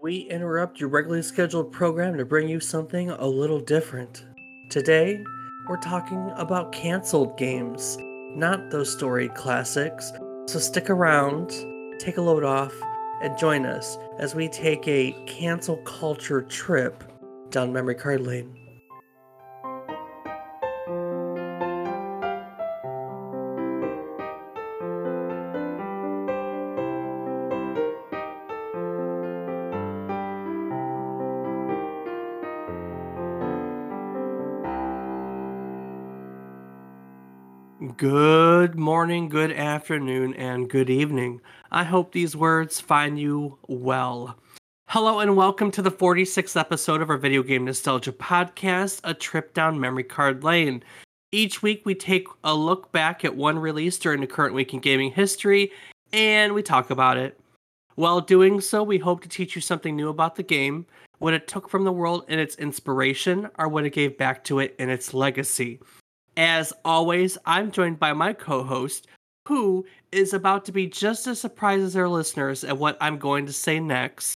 We interrupt your regularly scheduled program to bring you something a little different. Today, we're talking about canceled games, not those storied classics. So stick around, take a load off, and join us as we take a cancel culture trip down memory card lane. Good afternoon, and good evening. I hope these words find you well. Hello, and welcome to the 46th episode of our Video Game Nostalgia Podcast, A Trip Down Memory Card Lane. Each week, we take a look back at one release during the current week in gaming history, and we talk about it. While doing so, we hope to teach you something new about the game, what it took from the world in its inspiration, or what it gave back to it in its legacy. As always, I'm joined by my co host, who is about to be just as surprised as our listeners at what I'm going to say next.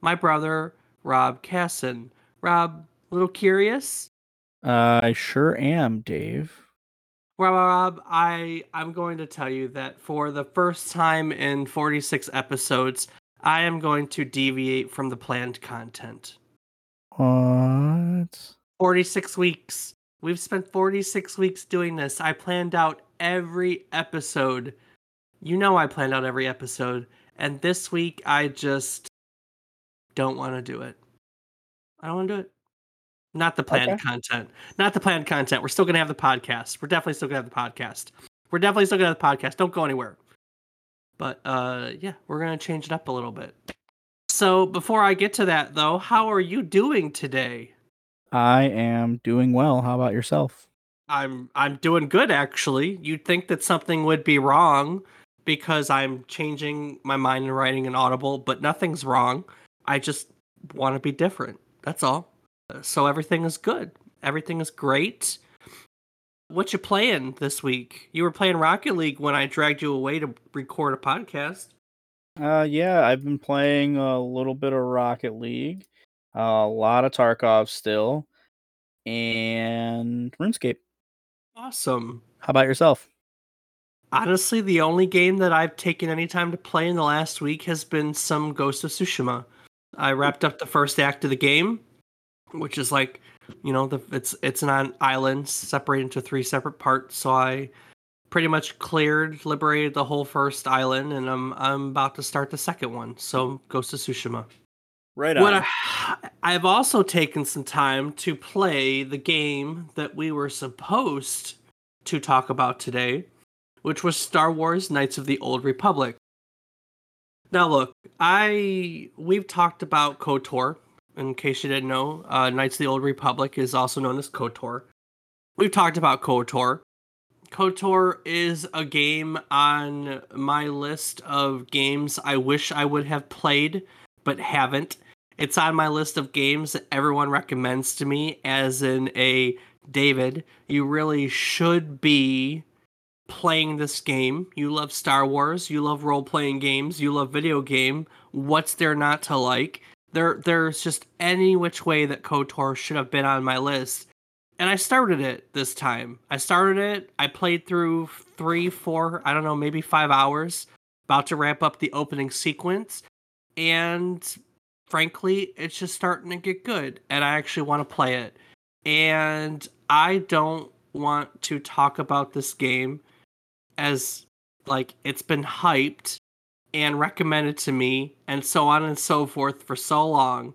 My brother, Rob Casson. Rob, a little curious? Uh, I sure am, Dave. Well, Rob, I I'm going to tell you that for the first time in 46 episodes, I am going to deviate from the planned content. What? 46 weeks. We've spent 46 weeks doing this. I planned out every episode. You know, I planned out every episode. And this week, I just don't want to do it. I don't want to do it. Not the planned okay. content. Not the planned content. We're still going to have the podcast. We're definitely still going to have the podcast. We're definitely still going to have the podcast. Don't go anywhere. But uh, yeah, we're going to change it up a little bit. So before I get to that, though, how are you doing today? I am doing well. How about yourself? I'm I'm doing good actually. You'd think that something would be wrong because I'm changing my mind and writing an audible, but nothing's wrong. I just want to be different. That's all. So everything is good. Everything is great. What you playing this week? You were playing Rocket League when I dragged you away to record a podcast. Uh yeah, I've been playing a little bit of Rocket League a lot of Tarkov still, and RuneScape. Awesome. How about yourself? Honestly, the only game that I've taken any time to play in the last week has been some Ghost of Tsushima. I hmm. wrapped up the first act of the game, which is like, you know, the, it's it's an island separated into three separate parts. So I pretty much cleared, liberated the whole first island, and I'm I'm about to start the second one. So Ghost of Tsushima. Right on. What I, I've also taken some time to play the game that we were supposed to talk about today, which was Star Wars Knights of the Old Republic. Now, look, I we've talked about KOTOR. In case you didn't know, uh, Knights of the Old Republic is also known as KOTOR. We've talked about KOTOR. KOTOR is a game on my list of games I wish I would have played but haven't. It's on my list of games that everyone recommends to me, as in a David, you really should be playing this game. You love Star Wars, you love role playing games, you love video game. What's there not to like? There there's just any which way that KOTOR should have been on my list. And I started it this time. I started it, I played through three, four, I don't know, maybe five hours, about to wrap up the opening sequence. And frankly, it's just starting to get good and I actually want to play it. And I don't want to talk about this game as like it's been hyped and recommended to me and so on and so forth for so long.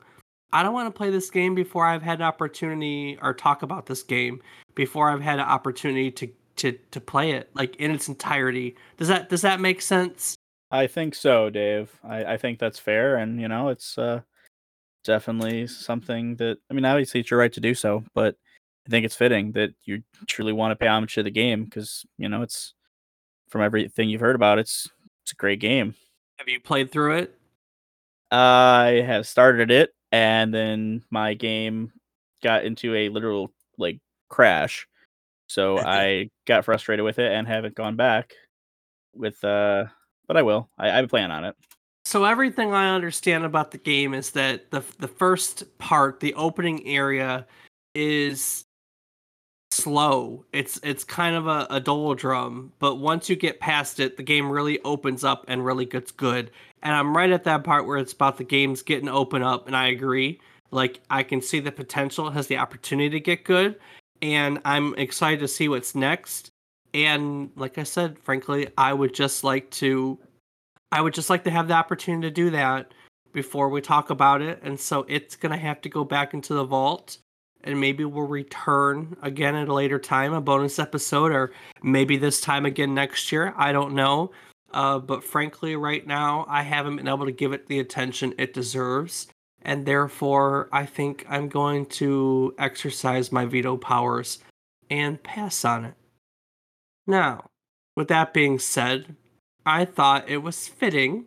I don't want to play this game before I've had opportunity or talk about this game before I've had an opportunity to to to play it like in its entirety. Does that does that make sense? I think so, Dave. I, I think that's fair, and you know, it's uh, definitely something that I mean, obviously it's your right to do so, but I think it's fitting that you truly want to pay homage to the game because you know it's from everything you've heard about, it's it's a great game. Have you played through it? I have started it, and then my game got into a literal like crash, so I got frustrated with it and haven't gone back with uh but I will. I, I plan on it. So everything I understand about the game is that the the first part, the opening area, is slow. It's it's kind of a, a doldrum, but once you get past it, the game really opens up and really gets good. And I'm right at that part where it's about the game's getting open up, and I agree. Like I can see the potential, has the opportunity to get good, and I'm excited to see what's next. And like I said, frankly, I would just like to I would just like to have the opportunity to do that before we talk about it. And so it's gonna have to go back into the vault and maybe we'll return again at a later time, a bonus episode, or maybe this time again next year. I don't know. Uh, but frankly, right now, I haven't been able to give it the attention it deserves. And therefore, I think I'm going to exercise my veto powers and pass on it. Now, with that being said, I thought it was fitting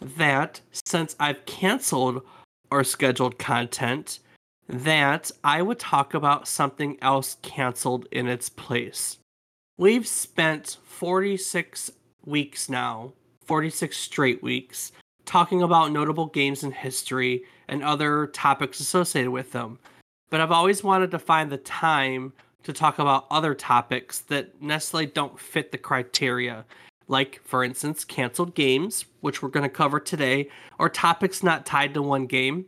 that since I've canceled our scheduled content, that I would talk about something else canceled in its place. We've spent 46 weeks now, 46 straight weeks, talking about notable games in history and other topics associated with them. But I've always wanted to find the time to talk about other topics that necessarily don't fit the criteria. Like, for instance, canceled games, which we're going to cover today, or topics not tied to one game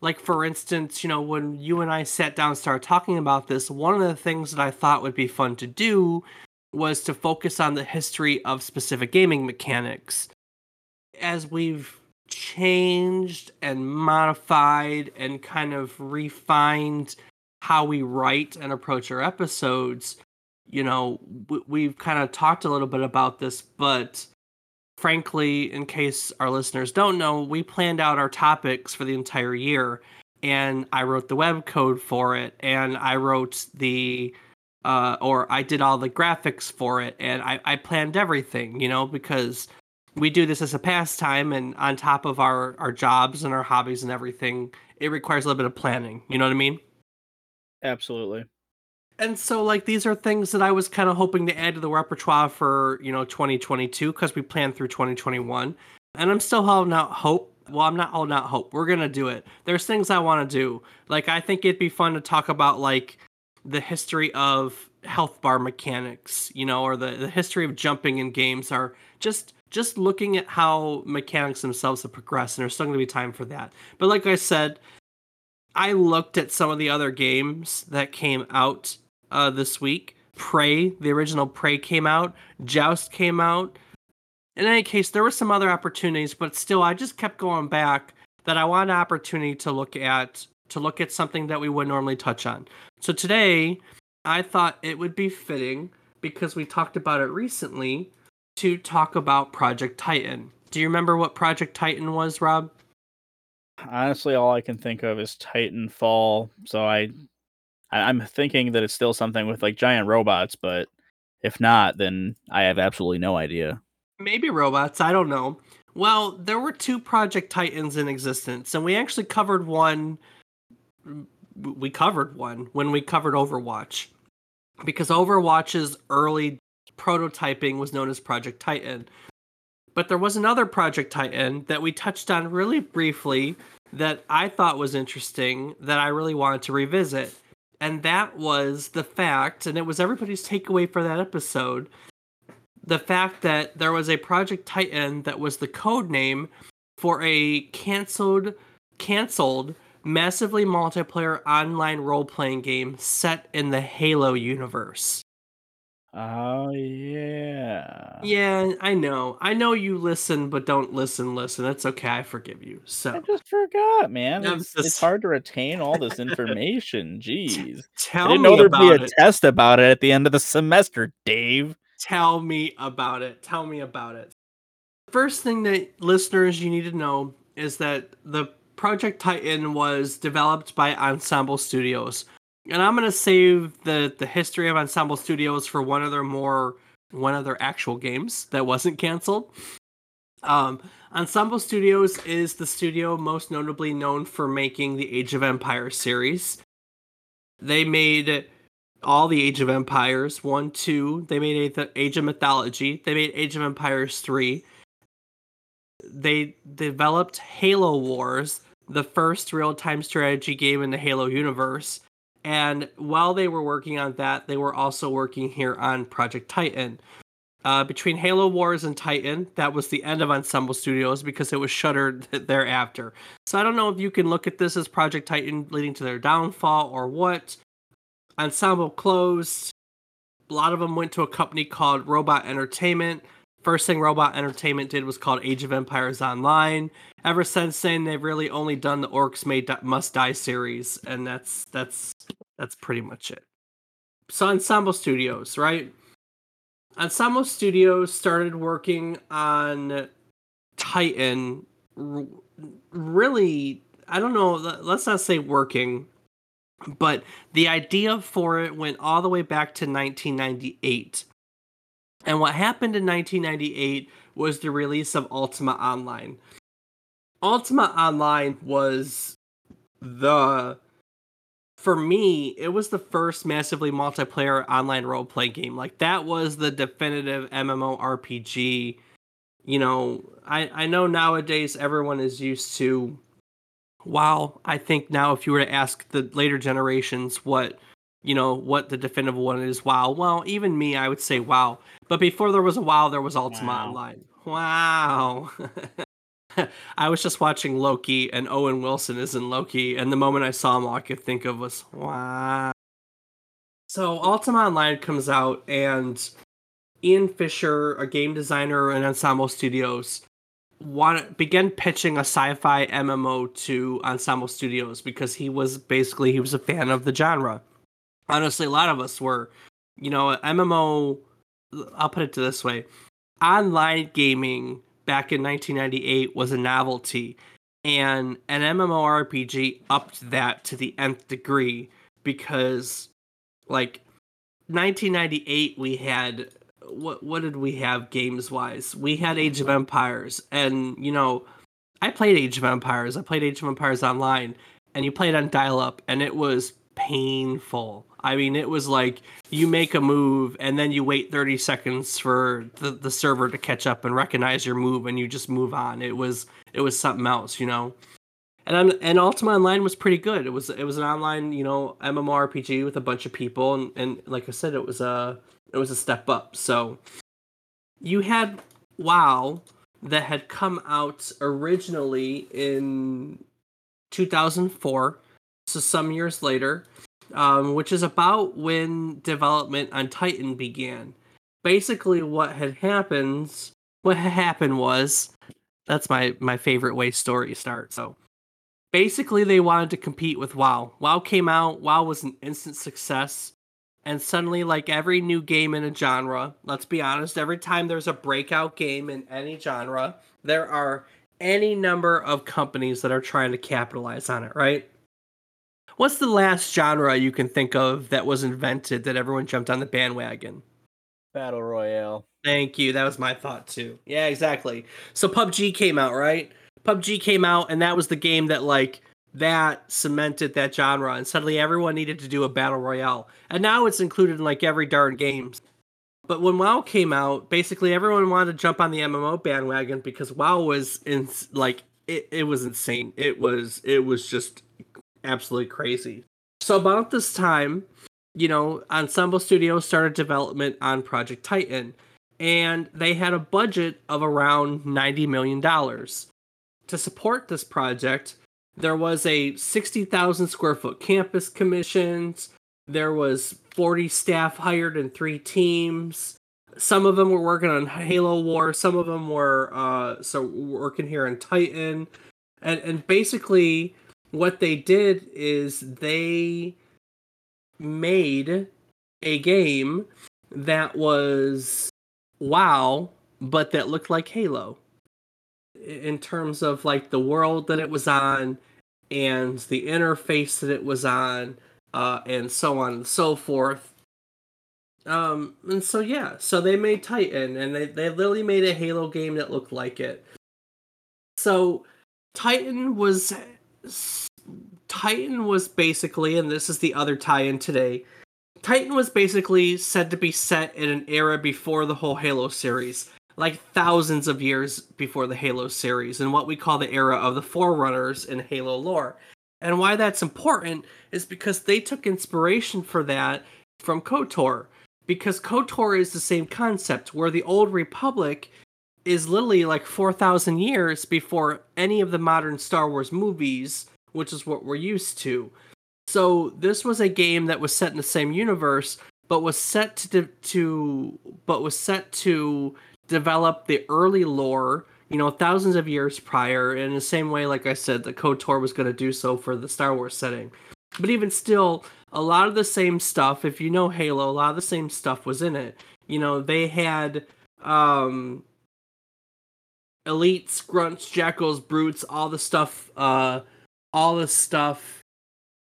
like for instance, you know, when you and I sat down and started talking about this, one of the things that I thought would be fun to do was to focus on the history of specific gaming mechanics. As we've changed and modified and kind of refined how we write and approach our episodes, you know, we've kind of talked a little bit about this, but frankly, in case our listeners don't know, we planned out our topics for the entire year, and I wrote the web code for it, and I wrote the, uh, or I did all the graphics for it, and I, I planned everything, you know, because we do this as a pastime, and on top of our our jobs and our hobbies and everything, it requires a little bit of planning. You know what I mean? Absolutely and so like these are things that I was kind of hoping to add to the repertoire for you know 2022 because we planned through 2021, and I'm still holding out hope. Well, I'm not holding out hope. We're gonna do it. There's things I want to do. Like I think it'd be fun to talk about like the history of health bar mechanics, you know, or the, the history of jumping in games, are just just looking at how mechanics themselves have progressed. And there's still gonna be time for that. But like I said, I looked at some of the other games that came out uh, this week. Prey, the original Prey came out. Joust came out. In any case, there were some other opportunities, but still, I just kept going back that I wanted an opportunity to look at to look at something that we would normally touch on. So today, I thought it would be fitting because we talked about it recently to talk about Project Titan. Do you remember what Project Titan was, Rob? Honestly, all I can think of is Titanfall. So I I'm thinking that it's still something with like giant robots, but if not, then I have absolutely no idea. Maybe robots. I don't know. Well, there were two Project Titans in existence, and we actually covered one. We covered one when we covered Overwatch, because Overwatch's early prototyping was known as Project Titan. But there was another Project Titan that we touched on really briefly that I thought was interesting that I really wanted to revisit and that was the fact, and it was everybody's takeaway for that episode. The fact that there was a Project Titan that was the code name for a canceled, canceled, massively multiplayer online role playing game set in the Halo universe. Oh yeah. Yeah, I know. I know you listen, but don't listen. Listen, that's okay. I forgive you. So I just forgot, man. It's, just... it's hard to retain all this information. Jeez. Tell I didn't me know there'd be a it. test about it at the end of the semester, Dave. Tell me about it. Tell me about it. First thing that listeners you need to know is that the Project Titan was developed by Ensemble Studios and I'm gonna save the the history of Ensemble Studios for one of their more one of their actual games that wasn't canceled. Um, Ensemble Studios is the studio most notably known for making the Age of Empires series. They made all the Age of Empires one, two. They made Age of Mythology. They made Age of Empires three. they developed Halo Wars, the first real time strategy game in the Halo universe. And while they were working on that, they were also working here on Project Titan. Uh, between Halo Wars and Titan, that was the end of Ensemble Studios because it was shuttered thereafter. So I don't know if you can look at this as Project Titan leading to their downfall or what. Ensemble closed. A lot of them went to a company called Robot Entertainment. First thing Robot Entertainment did was called Age of Empires Online. Ever since then, they've really only done the Orcs Made Must Die series, and that's that's that's pretty much it. So Ensemble Studios, right? Ensemble Studios started working on Titan. Really, I don't know. Let's not say working, but the idea for it went all the way back to 1998. And what happened in 1998 was the release of Ultima Online. Ultima Online was the for me, it was the first massively multiplayer online role playing game. Like that was the definitive MMORPG. You know, I I know nowadays everyone is used to WoW. I think now if you were to ask the later generations what you know what the definitive one is WoW. Well, even me, I would say WoW. But before there was a WoW, there was Ultima wow. Online. Wow. I was just watching Loki, and Owen Wilson is in Loki, and the moment I saw him, all I could think of was wow. So Ultima Online comes out, and Ian Fischer, a game designer in Ensemble Studios, want began pitching a sci-fi MMO to Ensemble Studios because he was basically he was a fan of the genre. Honestly, a lot of us were. You know, MMO. I'll put it to this way: online gaming back in 1998 was a novelty, and an MMORPG upped that to the nth degree because, like, 1998 we had what what did we have games wise? We had Age of Empires, and you know, I played Age of Empires. I played Age of Empires online, and you played on dial up, and it was painful. I mean, it was like you make a move and then you wait 30 seconds for the, the server to catch up and recognize your move and you just move on. It was it was something else, you know. And I'm, and Ultima Online was pretty good. It was it was an online, you know, MMORPG with a bunch of people and, and like I said it was a it was a step up. So you had WoW that had come out originally in 2004 so some years later, um, which is about when development on Titan began. Basically, what had happened, what had happened was, that's my my favorite way story start. So, basically, they wanted to compete with WoW. WoW came out. WoW was an instant success, and suddenly, like every new game in a genre, let's be honest, every time there's a breakout game in any genre, there are any number of companies that are trying to capitalize on it, right? What's the last genre you can think of that was invented that everyone jumped on the bandwagon? Battle Royale. Thank you. That was my thought too. Yeah, exactly. So PUBG came out, right? PUBG came out, and that was the game that like that cemented that genre, and suddenly everyone needed to do a battle royale, and now it's included in like every darn game. But when WoW came out, basically everyone wanted to jump on the MMO bandwagon because WoW was in like it, it was insane. It was it was just absolutely crazy. So about this time, you know, Ensemble Studios started development on Project Titan, and they had a budget of around $90 million. To support this project, there was a 60,000 square foot campus commissioned. There was 40 staff hired in three teams. Some of them were working on Halo War. Some of them were uh, so working here in Titan, and and basically what they did is they made a game that was WoW, but that looked like Halo in terms of like the world that it was on and the interface that it was on, uh, and so on and so forth. Um, and so yeah, so they made Titan, and they they literally made a Halo game that looked like it. So Titan was Titan was basically, and this is the other tie-in today. Titan was basically said to be set in an era before the whole Halo series. like thousands of years before the Halo series and what we call the era of the Forerunners in Halo lore. And why that's important is because they took inspiration for that from KOTOR. Because KOTOR is the same concept, where the Old Republic is literally like 4,000 years before any of the modern Star Wars movies, which is what we're used to. So this was a game that was set in the same universe, but was set to to but was set to develop the early lore, you know, thousands of years prior, in the same way, like I said, the KOTOR was going to do so for the Star Wars setting. But even still, a lot of the same stuff, if you know Halo, a lot of the same stuff was in it. You know, they had um elites, grunts, jackals, brutes, all the stuff, uh, all the stuff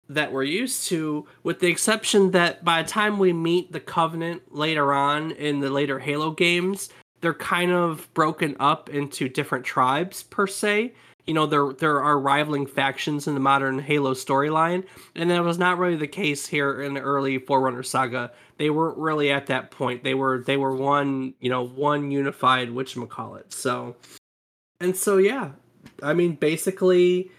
that we're used to, with the exception that by the time we meet the Covenant later on in the later Halo games, they're kind of broken up into different tribes per se. You know, there there are rivaling factions in the modern Halo storyline, and that was not really the case here in the early Forerunner saga. They weren't really at that point. They were they were one, you know, one unified whatchamacallit. So and so yeah. I mean basically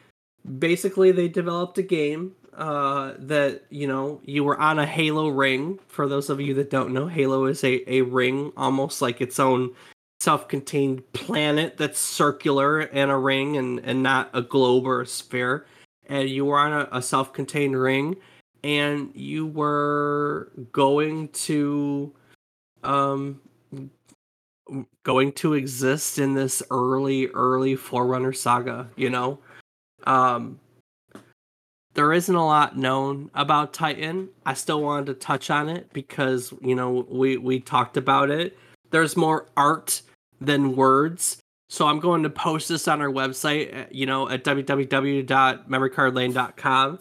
basically they developed a game uh, that you know you were on a Halo ring. For those of you that don't know, Halo is a, a ring, almost like its own self-contained planet that's circular and a ring, and and not a globe or a sphere. And you were on a, a self-contained ring, and you were going to um going to exist in this early early forerunner saga you know um there isn't a lot known about Titan. I still wanted to touch on it because, you know, we we talked about it. There's more art than words. So I'm going to post this on our website, uh, you know, at www.memorycardlane.com.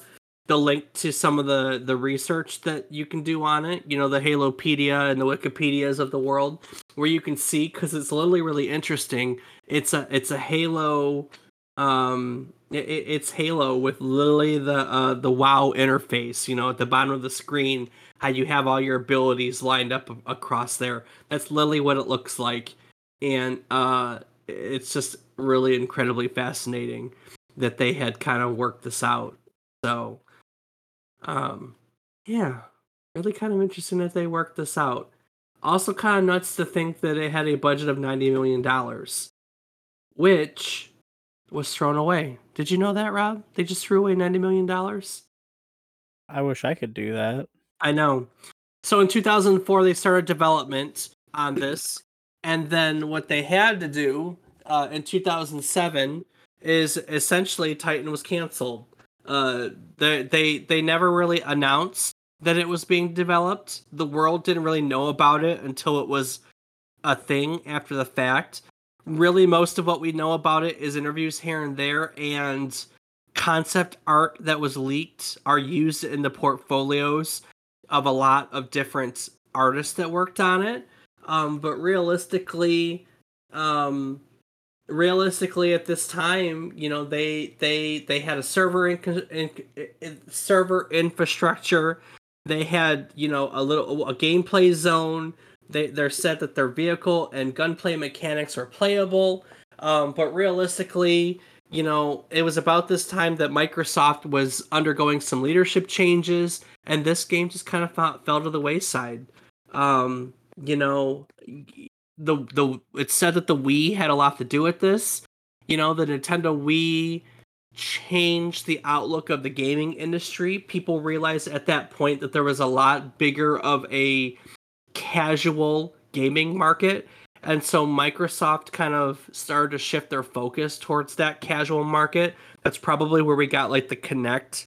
The link to some of the the research that you can do on it, you know, the Halopedia and the Wikipedias of the world, where you can see because it's literally really interesting. It's a it's a Halo um it, it's Halo with literally the uh, the WoW interface. You know, at the bottom of the screen, how you have all your abilities lined up across there. That's literally what it looks like, and uh, it's just really incredibly fascinating that they had kind of worked this out. So, um, yeah, really kind of interesting that they worked this out. Also, kind of nuts to think that it had a budget of ninety million dollars, which was thrown away. Did you know that, Rob? They just threw away ninety million dollars. I wish I could do that. I know. So in 2004, they started development on this, and then what they had to do uh, in 2007 is essentially Titan was canceled. Uh, they they they never really announced that it was being developed. The world didn't really know about it until it was a thing after the fact really most of what we know about it is interviews here and there and concept art that was leaked are used in the portfolios of a lot of different artists that worked on it um, but realistically um, realistically at this time you know they they they had a server in, in, in, server infrastructure. They had you know a little a gameplay zone. They they're said that their vehicle and gunplay mechanics are playable, um, but realistically, you know, it was about this time that Microsoft was undergoing some leadership changes, and this game just kind of fell, fell to the wayside. Um, you know, the the it said that the Wii had a lot to do with this. You know, the Nintendo Wii changed the outlook of the gaming industry. People realized at that point that there was a lot bigger of a casual gaming market. And so Microsoft kind of started to shift their focus towards that casual market. That's probably where we got like the Kinect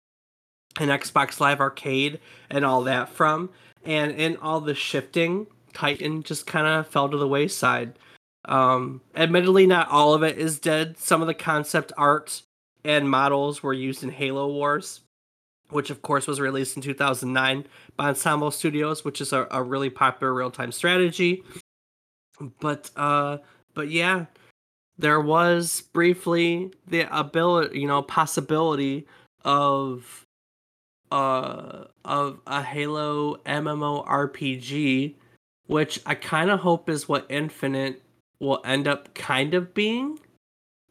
and Xbox Live Arcade and all that from. And in all the shifting, Titan just kind of fell to the wayside. Um, admittedly, not all of it is dead. Some of the concept art and models were used in Halo Wars which of course was released in 2009 by Ensemble Studios, which is a, a really popular real-time strategy. But uh, but yeah, there was briefly the ability, you know, possibility of uh of a Halo MMO RPG, which I kind of hope is what Infinite will end up kind of being.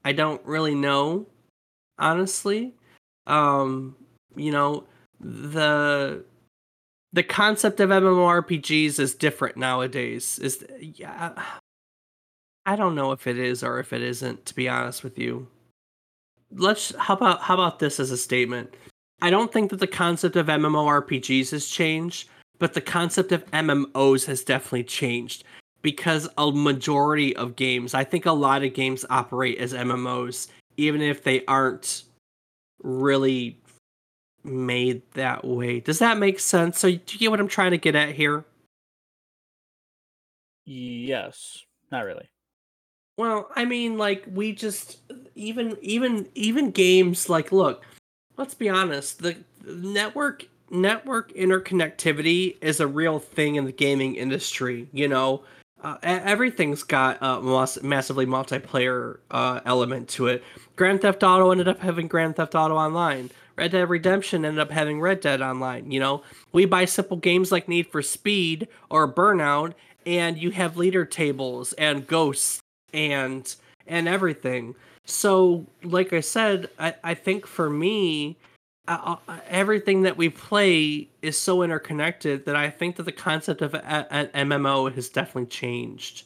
I don't really know, honestly. Um, you know, the the concept of MMORPGs is different nowadays. Is yeah, I don't know if it is or if it isn't. To be honest with you, let's how about how about this as a statement? I don't think that the concept of MMORPGs has changed, but the concept of MMOs has definitely changed because a majority of games, I think a lot of games operate as MMOs, even if they aren't really made that way. Does that make sense? So, do you get what I'm trying to get at here? Yes, not really. Well, I mean, like we just even even even games like look, let's be honest, the network network interconnectivity is a real thing in the gaming industry. You know, uh, everything's got a massively multiplayer uh, element to it. Grand Theft Auto ended up having Grand Theft Auto Online. Red Dead Redemption ended up having Red Dead Online. You know, we buy simple games like Need for Speed or Burnout, and you have leader tables and ghosts and and everything. So, like I said, I, I think for me, uh everything that we play is so interconnected that I think that the concept of an MMO has definitely changed.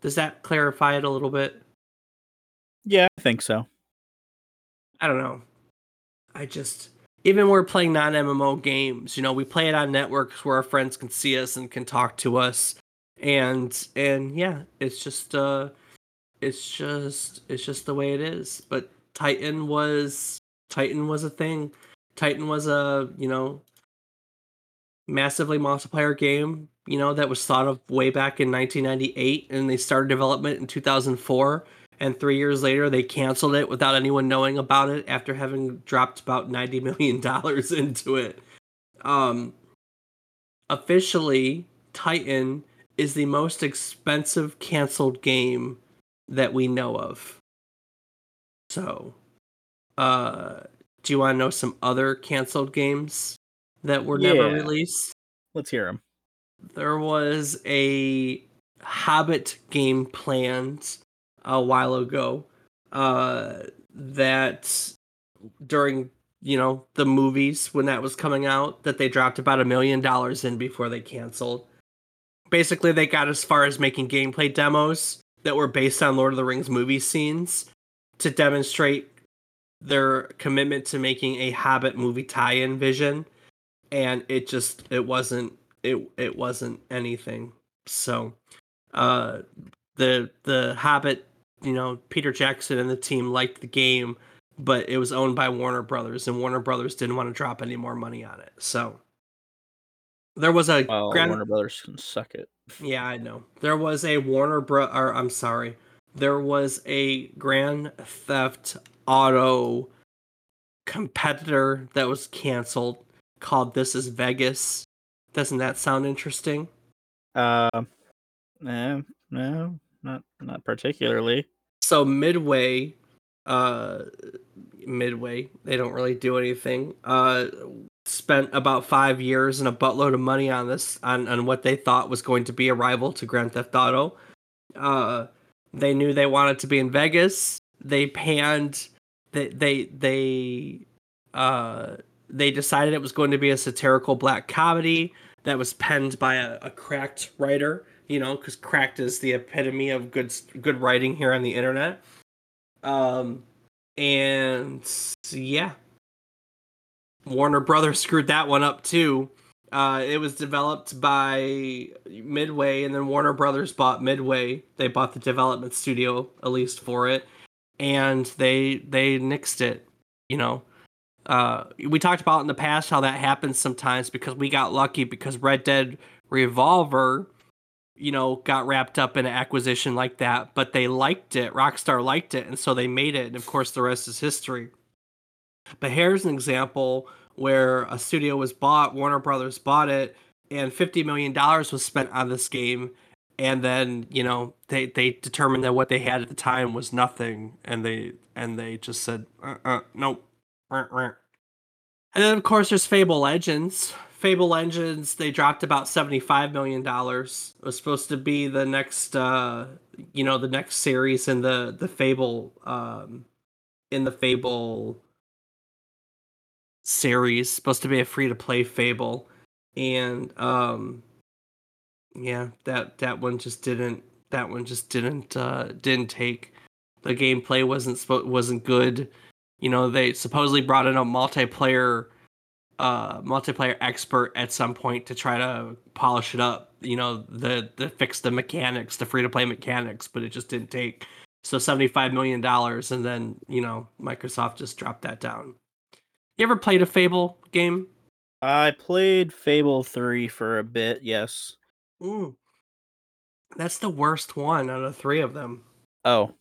Does that clarify it a little bit? Yeah, I think so. I don't know. I just even we're playing non MMO games, you know, we play it on networks where our friends can see us and can talk to us, and and yeah, it's just uh, it's just it's just the way it is. But Titan was Titan was a thing. Titan was a you know massively multiplayer game. You know that was thought of way back in 1998, and they started development in 2004 and three years later they canceled it without anyone knowing about it after having dropped about 90 million dollars into it um officially titan is the most expensive canceled game that we know of so uh do you want to know some other canceled games that were yeah. never released let's hear them there was a hobbit game planned a while ago uh, that during you know the movies when that was coming out that they dropped about a million dollars in before they canceled. Basically, they got as far as making gameplay demos that were based on Lord of the Rings movie scenes to demonstrate their commitment to making a Hobbit movie tie-in vision, and it just it wasn't it it wasn't anything. So, uh, the the Hobbit you know Peter Jackson and the team liked the game, but it was owned by Warner Brothers, and Warner Brothers didn't want to drop any more money on it. So there was a well, Grand... Warner Brothers can suck it. Yeah, I know. There was a Warner Bro. Or I'm sorry. There was a Grand Theft Auto competitor that was canceled called This Is Vegas. Doesn't that sound interesting? Uh, no, no, not not particularly. So Midway, uh, Midway, they don't really do anything. Uh, spent about five years and a buttload of money on this on on what they thought was going to be a rival to Grand Theft Auto. Uh, they knew they wanted to be in Vegas. They panned. They they they uh they decided it was going to be a satirical black comedy that was penned by a, a cracked writer you know, because cracked is the epitome of good good writing here on the internet. Um, and yeah, Warner Brothers screwed that one up too. Uh, it was developed by Midway, and then Warner Brothers bought Midway. They bought the development studio, at least for it, and they they nixed it. You know, uh, we talked about in the past how that happens sometimes because we got lucky because Red Dead Revolver you know, got wrapped up in an acquisition like that, but they liked it. Rockstar liked it, and so they made it. And of course, the rest is history. But here's an example where a studio was bought, Warner Brothers bought it, and $50 million was spent on this game. And then, you know, they, they determined that what they had at the time was nothing, and they and they just said, uh, uh nope. And then, of course, there's Fable Legends. Fable Legends they dropped about seventy five million dollars. It was supposed to be the next, uh, you know, the next series in the the Fable, um, in the Fable series. Supposed to be a free to play Fable, and um, yeah, that that one just didn't. That one just didn't uh, didn't take. The gameplay wasn't wasn't good. You know, they supposedly brought in a multiplayer uh multiplayer expert at some point to try to polish it up you know the the fix the mechanics the free to play mechanics but it just didn't take so 75 million dollars and then you know microsoft just dropped that down you ever played a fable game I played Fable 3 for a bit, yes. mm. that's the worst one out of three of them Oh,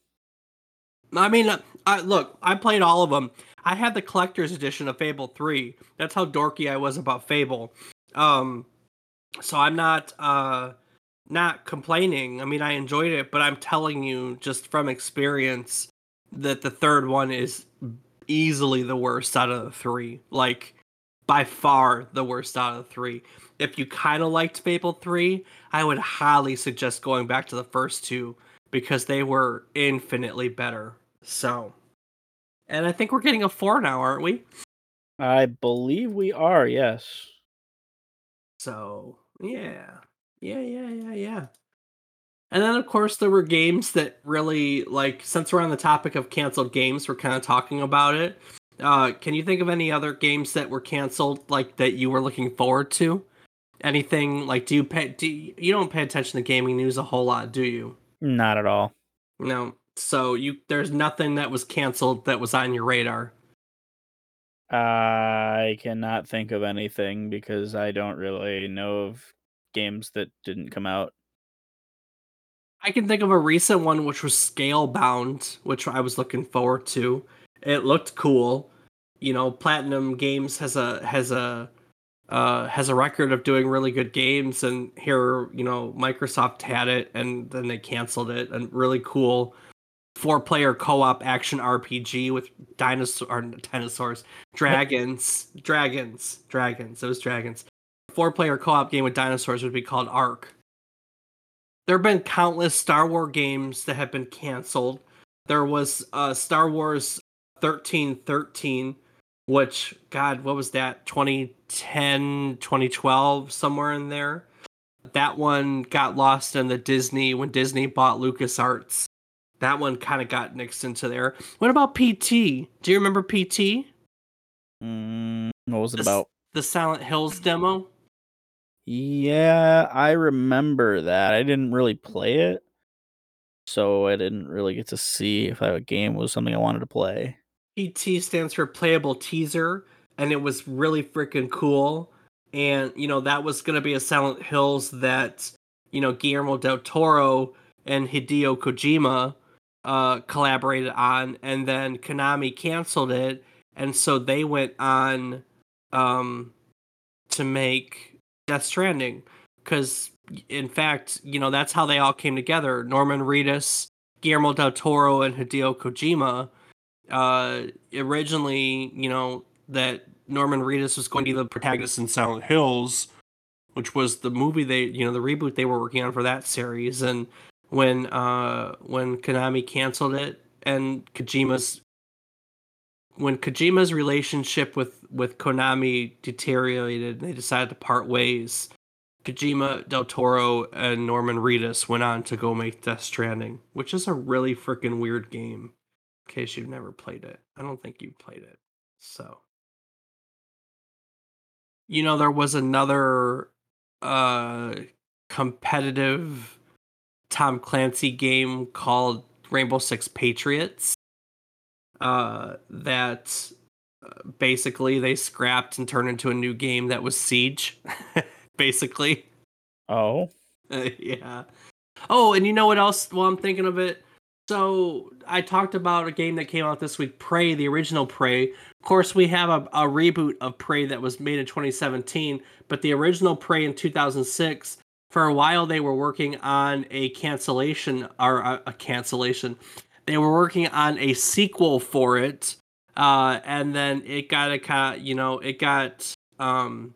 I mean, uh, I, look, I played all of them. I had the collector's edition of Fable 3. That's how dorky I was about Fable. Um, so I'm not uh, not complaining. I mean, I enjoyed it, but I'm telling you just from experience that the third one is easily the worst out of the three. Like by far the worst out of the three. If you kind of liked Fable 3, I would highly suggest going back to the first two because they were infinitely better. So, and I think we're getting a four now, aren't we? I believe we are, yes. So, yeah. Yeah, yeah, yeah, yeah. And then, of course, there were games that really, like, since we're on the topic of canceled games, we're kind of talking about it. Uh, can you think of any other games that were canceled, like, that you were looking forward to? Anything, like, do you pay, do you, you don't pay attention to gaming news a whole lot, do you? Not at all. No. So, you, there's nothing that was canceled that was on your radar. I cannot think of anything because I don't really know of games that didn't come out. I can think of a recent one which was Scalebound, which I was looking forward to. It looked cool. You know, Platinum Games has a has a uh, has a record of doing really good games, and here, you know, Microsoft had it, and then they canceled it. And really cool four player co op action RPG with dinosaur dinosaurs, dragons, dragons, dragons. Was dragons. Four player co op game with dinosaurs would be called Ark. There have been countless Star Wars games that have been canceled. There was uh, Star Wars 1313, which, God, what was that? 2010, 2012, somewhere in there. That one got lost in the Disney when Disney bought LucasArts. That one kind of got mixed into there. What about PT? Do you remember PT? Mm, what was it This- about? The Silent Hills demo? Yeah, I remember that. I didn't really play it. So I didn't really get to see if a game was something I wanted to play. PT stands for playable teaser, and it was really freaking cool. And you know that was gonna be a Silent Hills that you know Guillermo del Toro and Hideo Kojima uh, collaborated on, and then Konami canceled it, and so they went on um, to make Death Stranding because in fact you know that's how they all came together. Norman Reedus, Guillermo del Toro, and Hideo Kojima uh originally you know that norman reedus was going to be the protagonist in silent hills which was the movie they you know the reboot they were working on for that series and when uh when konami canceled it and kojima's when kojima's relationship with with konami deteriorated and they decided to part ways kojima del toro and norman reedus went on to go make death stranding which is a really freaking weird game in case you've never played it. I don't think you've played it. So, you know, there was another uh competitive Tom Clancy game called Rainbow Six Patriots uh that uh, basically they scrapped and turned into a new game that was Siege basically. Oh, yeah. Oh, and you know what else? While I'm thinking of it, so I talked about a game that came out this week, Prey, the original Prey. Of course, we have a, a reboot of Prey that was made in 2017, but the original Prey in 2006. For a while, they were working on a cancellation or a, a cancellation. They were working on a sequel for it, uh, and then it got a kind, you know, it got um,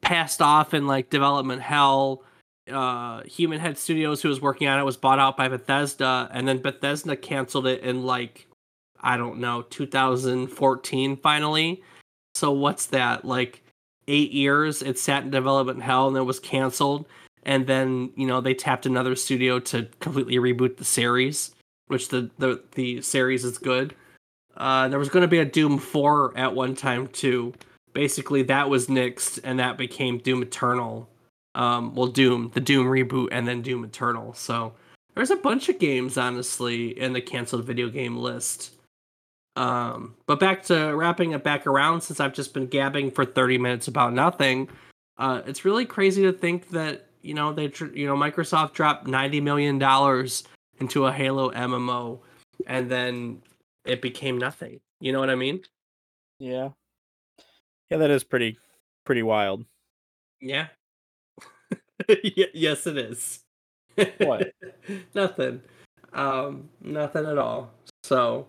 passed off in like development hell. Uh, Human Head Studios, who was working on it, was bought out by Bethesda, and then Bethesda canceled it in like I don't know 2014 finally. So what's that like? Eight years it sat in development hell and then was canceled, and then you know they tapped another studio to completely reboot the series, which the the the series is good. Uh, there was going to be a Doom 4 at one time too. Basically, that was nixed, and that became Doom Eternal. Um, well, Doom, the Doom reboot, and then Doom Eternal. So there's a bunch of games, honestly, in the canceled video game list. Um, but back to wrapping it back around, since I've just been gabbing for 30 minutes about nothing. Uh, it's really crazy to think that you know they, you know, Microsoft dropped 90 million dollars into a Halo MMO, and then it became nothing. You know what I mean? Yeah. Yeah, that is pretty pretty wild. Yeah. y- yes, it is. What? nothing. Um, nothing at all. So,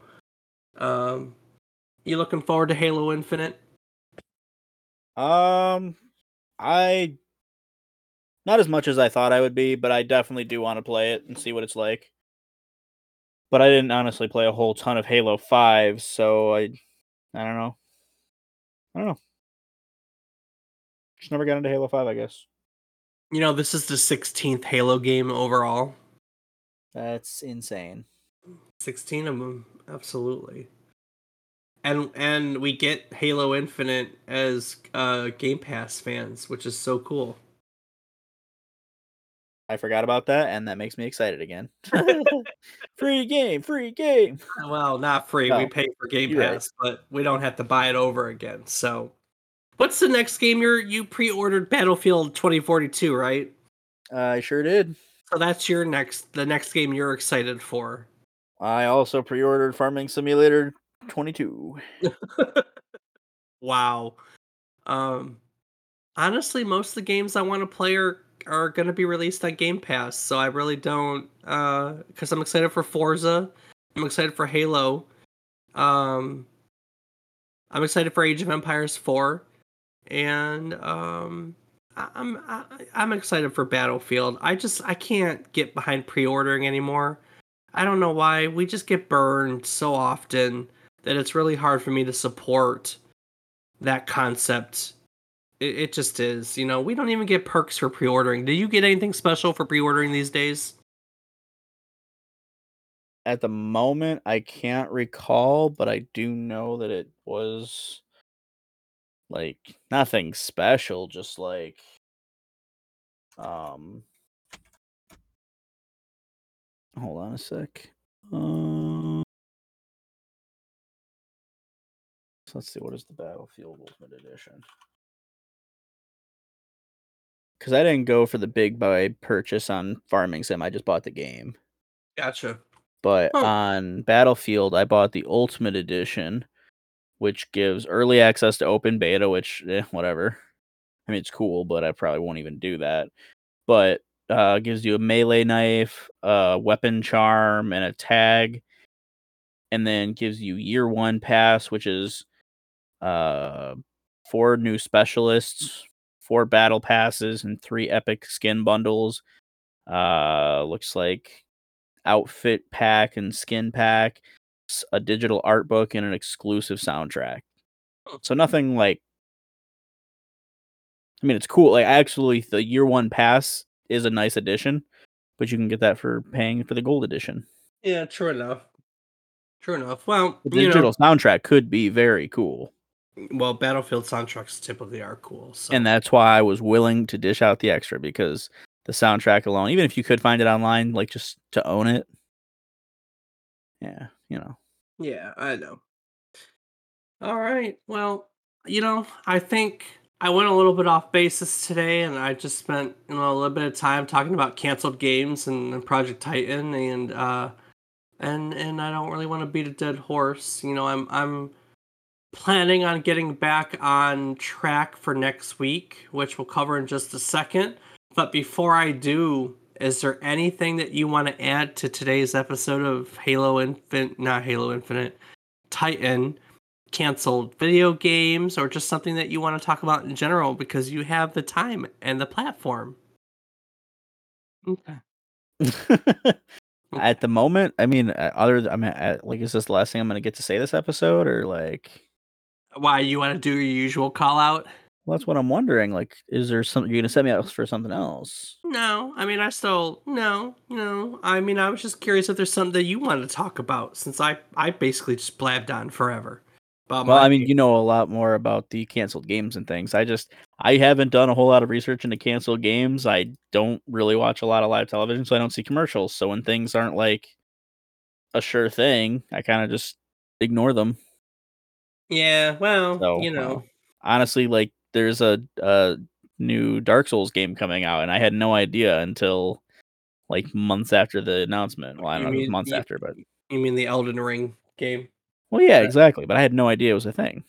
um, you looking forward to Halo Infinite? Um I not as much as I thought I would be, but I definitely do want to play it and see what it's like. But I didn't honestly play a whole ton of Halo 5, so I I don't know. I don't know. Just never got into Halo 5, I guess. You know, this is the 16th Halo game overall. That's insane. 16 of them, absolutely. And and we get Halo Infinite as uh Game Pass fans, which is so cool. I forgot about that, and that makes me excited again. free game, free game. Well, not free. We pay for Game you're right. Pass, but we don't have to buy it over again. So, what's the next game you're you pre-ordered? Battlefield 2042, right? I sure did. So that's your next the next game you're excited for. I also pre-ordered Farming Simulator 22. wow. Um honestly, most of the games I want to play are are going to be released on Game Pass, so I really don't uh cuz I'm excited for Forza. I'm excited for Halo. Um I'm excited for Age of Empires 4 and um I- I'm I, I'm excited for Battlefield. I just I can't get behind pre-ordering anymore. I don't know why. We just get burned so often that it's really hard for me to support that concept. It, it just is. You know, we don't even get perks for pre-ordering. Do you get anything special for pre-ordering these days? At the moment, I can't recall, but I do know that it was like nothing special, just like um hold on a sec. Um, so let's see what is the Battlefield Ultimate Edition. Cuz I didn't go for the big buy purchase on Farming Sim, I just bought the game. Gotcha. But Huh. on Battlefield, I bought the Ultimate Edition, which gives early access to open beta, which eh, whatever. I mean, it's cool, but I probably won't even do that. But uh, gives you a melee knife, a weapon charm, and a tag, and then gives you year one pass, which is uh, four new specialists, four battle passes, and three epic skin bundles. Uh, looks like outfit pack and skin pack, a digital art book, and an exclusive soundtrack. So nothing like. I mean, it's cool. Like, actually, the year one pass is a nice addition, but you can get that for paying for the gold edition. Yeah, true enough. True enough. Well, The digital know, soundtrack could be very cool, well, Battlefield soundtracks typically are cool. So. and that's why I was willing to dish out the extra because the soundtrack alone, even if you could find it online, like just to own it, yeah, you know. Yeah, I know. All right. Well, you know, I think I went a little bit off basis today, and I just spent you know a little bit of time talking about canceled games and, and Project Titan, and uh, and and I don't really want to beat a dead horse. You know, I'm I'm planning on getting back on track for next week, which we'll cover in just a second. But before I do, is there anything that you want to add to today's episode of Halo Infinite, not Halo Infinite, Titan, canceled video games or just something that you want to talk about in general because you have the time and the platform. Okay. At the moment, I mean, uh, other I mean, uh, like, is this the last thing I'm gonna get to say this episode, or like? Why you want to do your usual call out? Well, that's what I'm wondering. Like, is there something you're gonna set me up for something else? No, I mean I still no, no. I mean I was just curious if there's something that you wanted to talk about since I I basically just blabbed on forever. About well, I mean, game. you know a lot more about the canceled games and things. I just I haven't done a whole lot of research into canceled games. I don't really watch a lot of live television, so I don't see commercials. So when things aren't like a sure thing, I kind of just ignore them. Yeah, well, so, you know, honestly, like there's a, a new Dark Souls game coming out, and I had no idea until like months after the announcement. Well, I don't you know, mean, months you, after, but you mean the Elden Ring game? Well, yeah, exactly. But I had no idea it was a thing.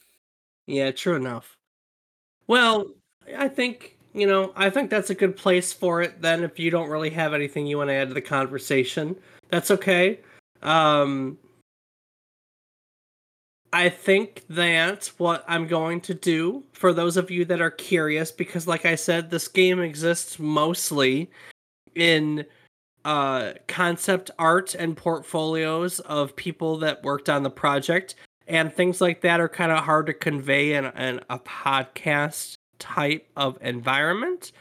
Yeah, true enough. Well, I think, you know, I think that's a good place for it then if you don't really have anything you want to add to the conversation. That's okay. Um I think that what I'm going to do for those of you that are curious because like I said this game exists mostly in uh, concept art and portfolios of people that worked on the project. And things like that are kind of hard to convey in, in a podcast type of environment.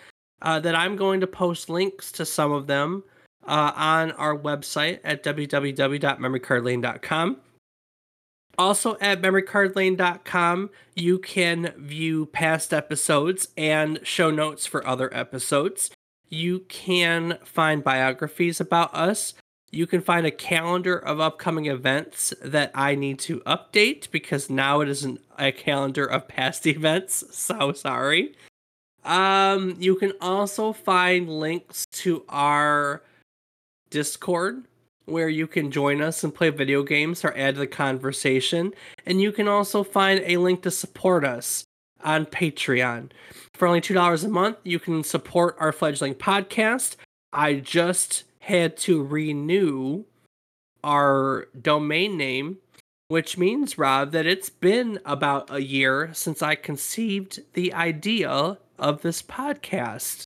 Uh, that I'm going to post links to some of them uh, on our website at www.memorycardlane.com. Also at memorycardlane.com, you can view past episodes and show notes for other episodes. You can find biographies about us. You can find a calendar of upcoming events that I need to update because now it isn't a calendar of past events. So sorry. Um, you can also find links to our Discord where you can join us and play video games or add to the conversation. And you can also find a link to support us on Patreon. For only $2 a month, you can support our fledgling podcast. I just had to renew our domain name, which means, Rob, that it's been about a year since I conceived the idea of this podcast.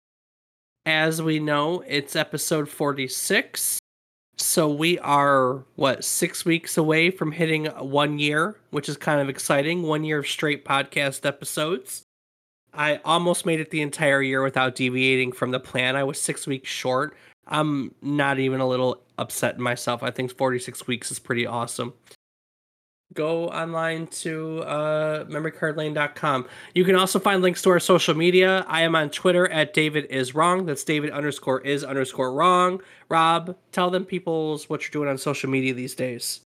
As we know, it's episode 46. So we are, what, six weeks away from hitting one year, which is kind of exciting. One year of straight podcast episodes. I almost made it the entire year without deviating from the plan. I was six weeks short. I'm not even a little upset in myself. I think 46 weeks is pretty awesome. Go online to uh, memorycardlane.com. You can also find links to our social media. I am on Twitter at David is wrong. That's David underscore is underscore wrong. Rob, tell them people's what you're doing on social media these days.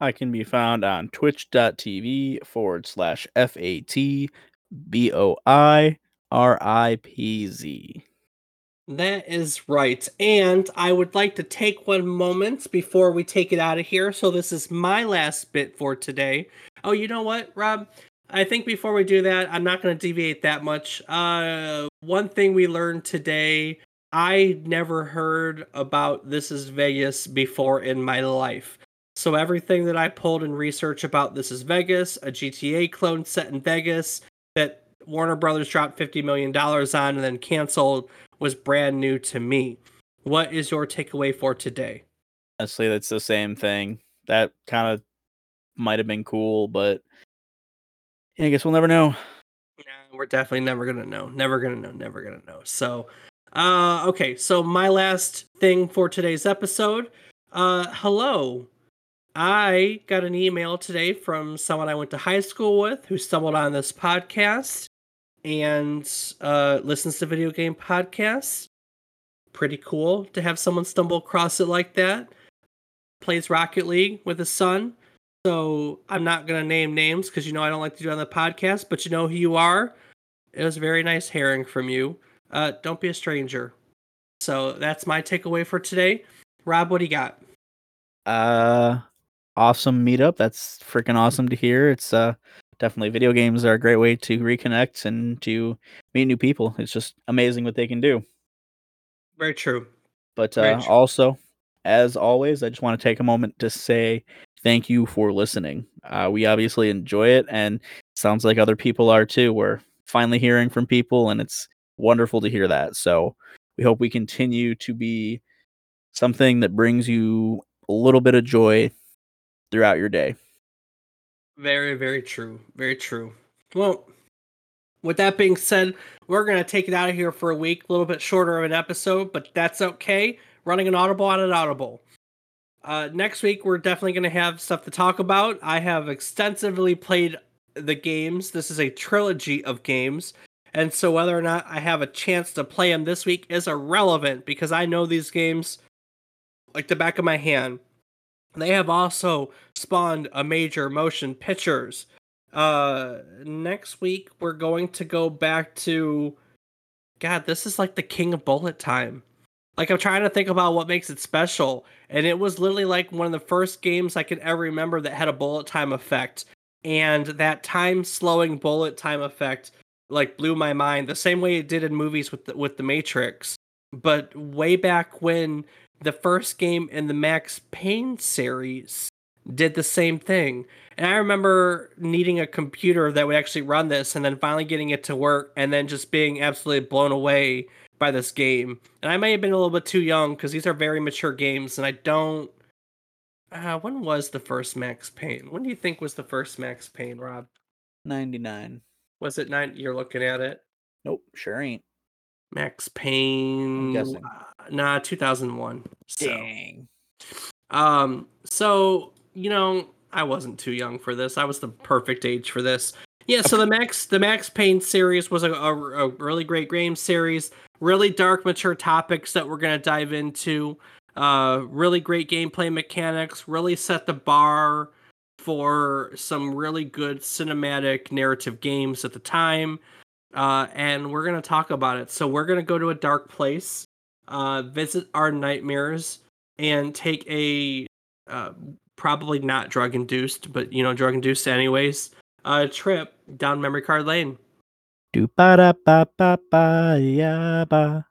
I can be found on twitch.tv forward slash F A T B O I R I P Z. That is right. And I would like to take one moment before we take it out of here. So, this is my last bit for today. Oh, you know what, Rob? I think before we do that, I'm not going to deviate that much. Uh, one thing we learned today I never heard about This is Vegas before in my life. So, everything that I pulled in research about This is Vegas, a GTA clone set in Vegas, that Warner Brothers dropped $50 million on and then canceled was brand new to me. What is your takeaway for today? Honestly, that's the same thing. That kind of might have been cool, but yeah, I guess we'll never know. Yeah, we're definitely never gonna know. Never gonna know. Never gonna know. So, uh, okay. So my last thing for today's episode. Uh, hello. I got an email today from someone I went to high school with who stumbled on this podcast and uh, listens to video game podcasts. Pretty cool to have someone stumble across it like that. Plays Rocket League with his son. So I'm not going to name names because you know I don't like to do on the podcast, but you know who you are. It was very nice hearing from you. Uh, don't be a stranger. So that's my takeaway for today. Rob, what do you got? Uh, awesome meetup. That's freaking awesome to hear. It's uh definitely video games are a great way to reconnect and to meet new people. It's just amazing what they can do. Very true. But uh, Very true. also, as always, I just want to take a moment to say thank you for listening. Uh, we obviously enjoy it, and sounds like other people are too. We're finally hearing from people, and it's wonderful to hear that. So we hope we continue to be something that brings you a little bit of joy throughout your day. Very, very true. Very true. Well, with that being said, we're going to take it out of here for a week, a little bit shorter of an episode, but that's okay. Running an audible on an audible. Uh, next week, we're definitely going to have stuff to talk about. I have extensively played the games. This is a trilogy of games. And so, whether or not I have a chance to play them this week is irrelevant because I know these games like the back of my hand. They have also spawned a major motion pictures. Uh, next week, we're going to go back to. God, this is like the king of bullet time. Like I'm trying to think about what makes it special, and it was literally like one of the first games I could ever remember that had a bullet time effect, and that time slowing bullet time effect like blew my mind the same way it did in movies with the, with the Matrix. But way back when the first game in the Max Payne series did the same thing. And I remember needing a computer that would actually run this and then finally getting it to work and then just being absolutely blown away by this game. And I may have been a little bit too young because these are very mature games, and I don't. Uh, when was the first Max Payne? When do you think was the first Max Payne, Rob? 99. Was it nine? You're looking at it. Nope, sure ain't. Max Payne. Uh, nah, 2001. So. Dang. Um. So you know, I wasn't too young for this. I was the perfect age for this. Yeah. So the Max the Max Payne series was a, a, a really great game series really dark, mature topics that we're going to dive into. Uh, really great gameplay mechanics, really set the bar for some really good cinematic narrative games at the time. Uh, and we're to talk about it. So, we're to go to a dark place, uh, visit our nightmares, and take a uh, probably not drug induced, but you know, drug induced anyways, uh, trip down memory card lane. Do ba da ba ba ba ya ba.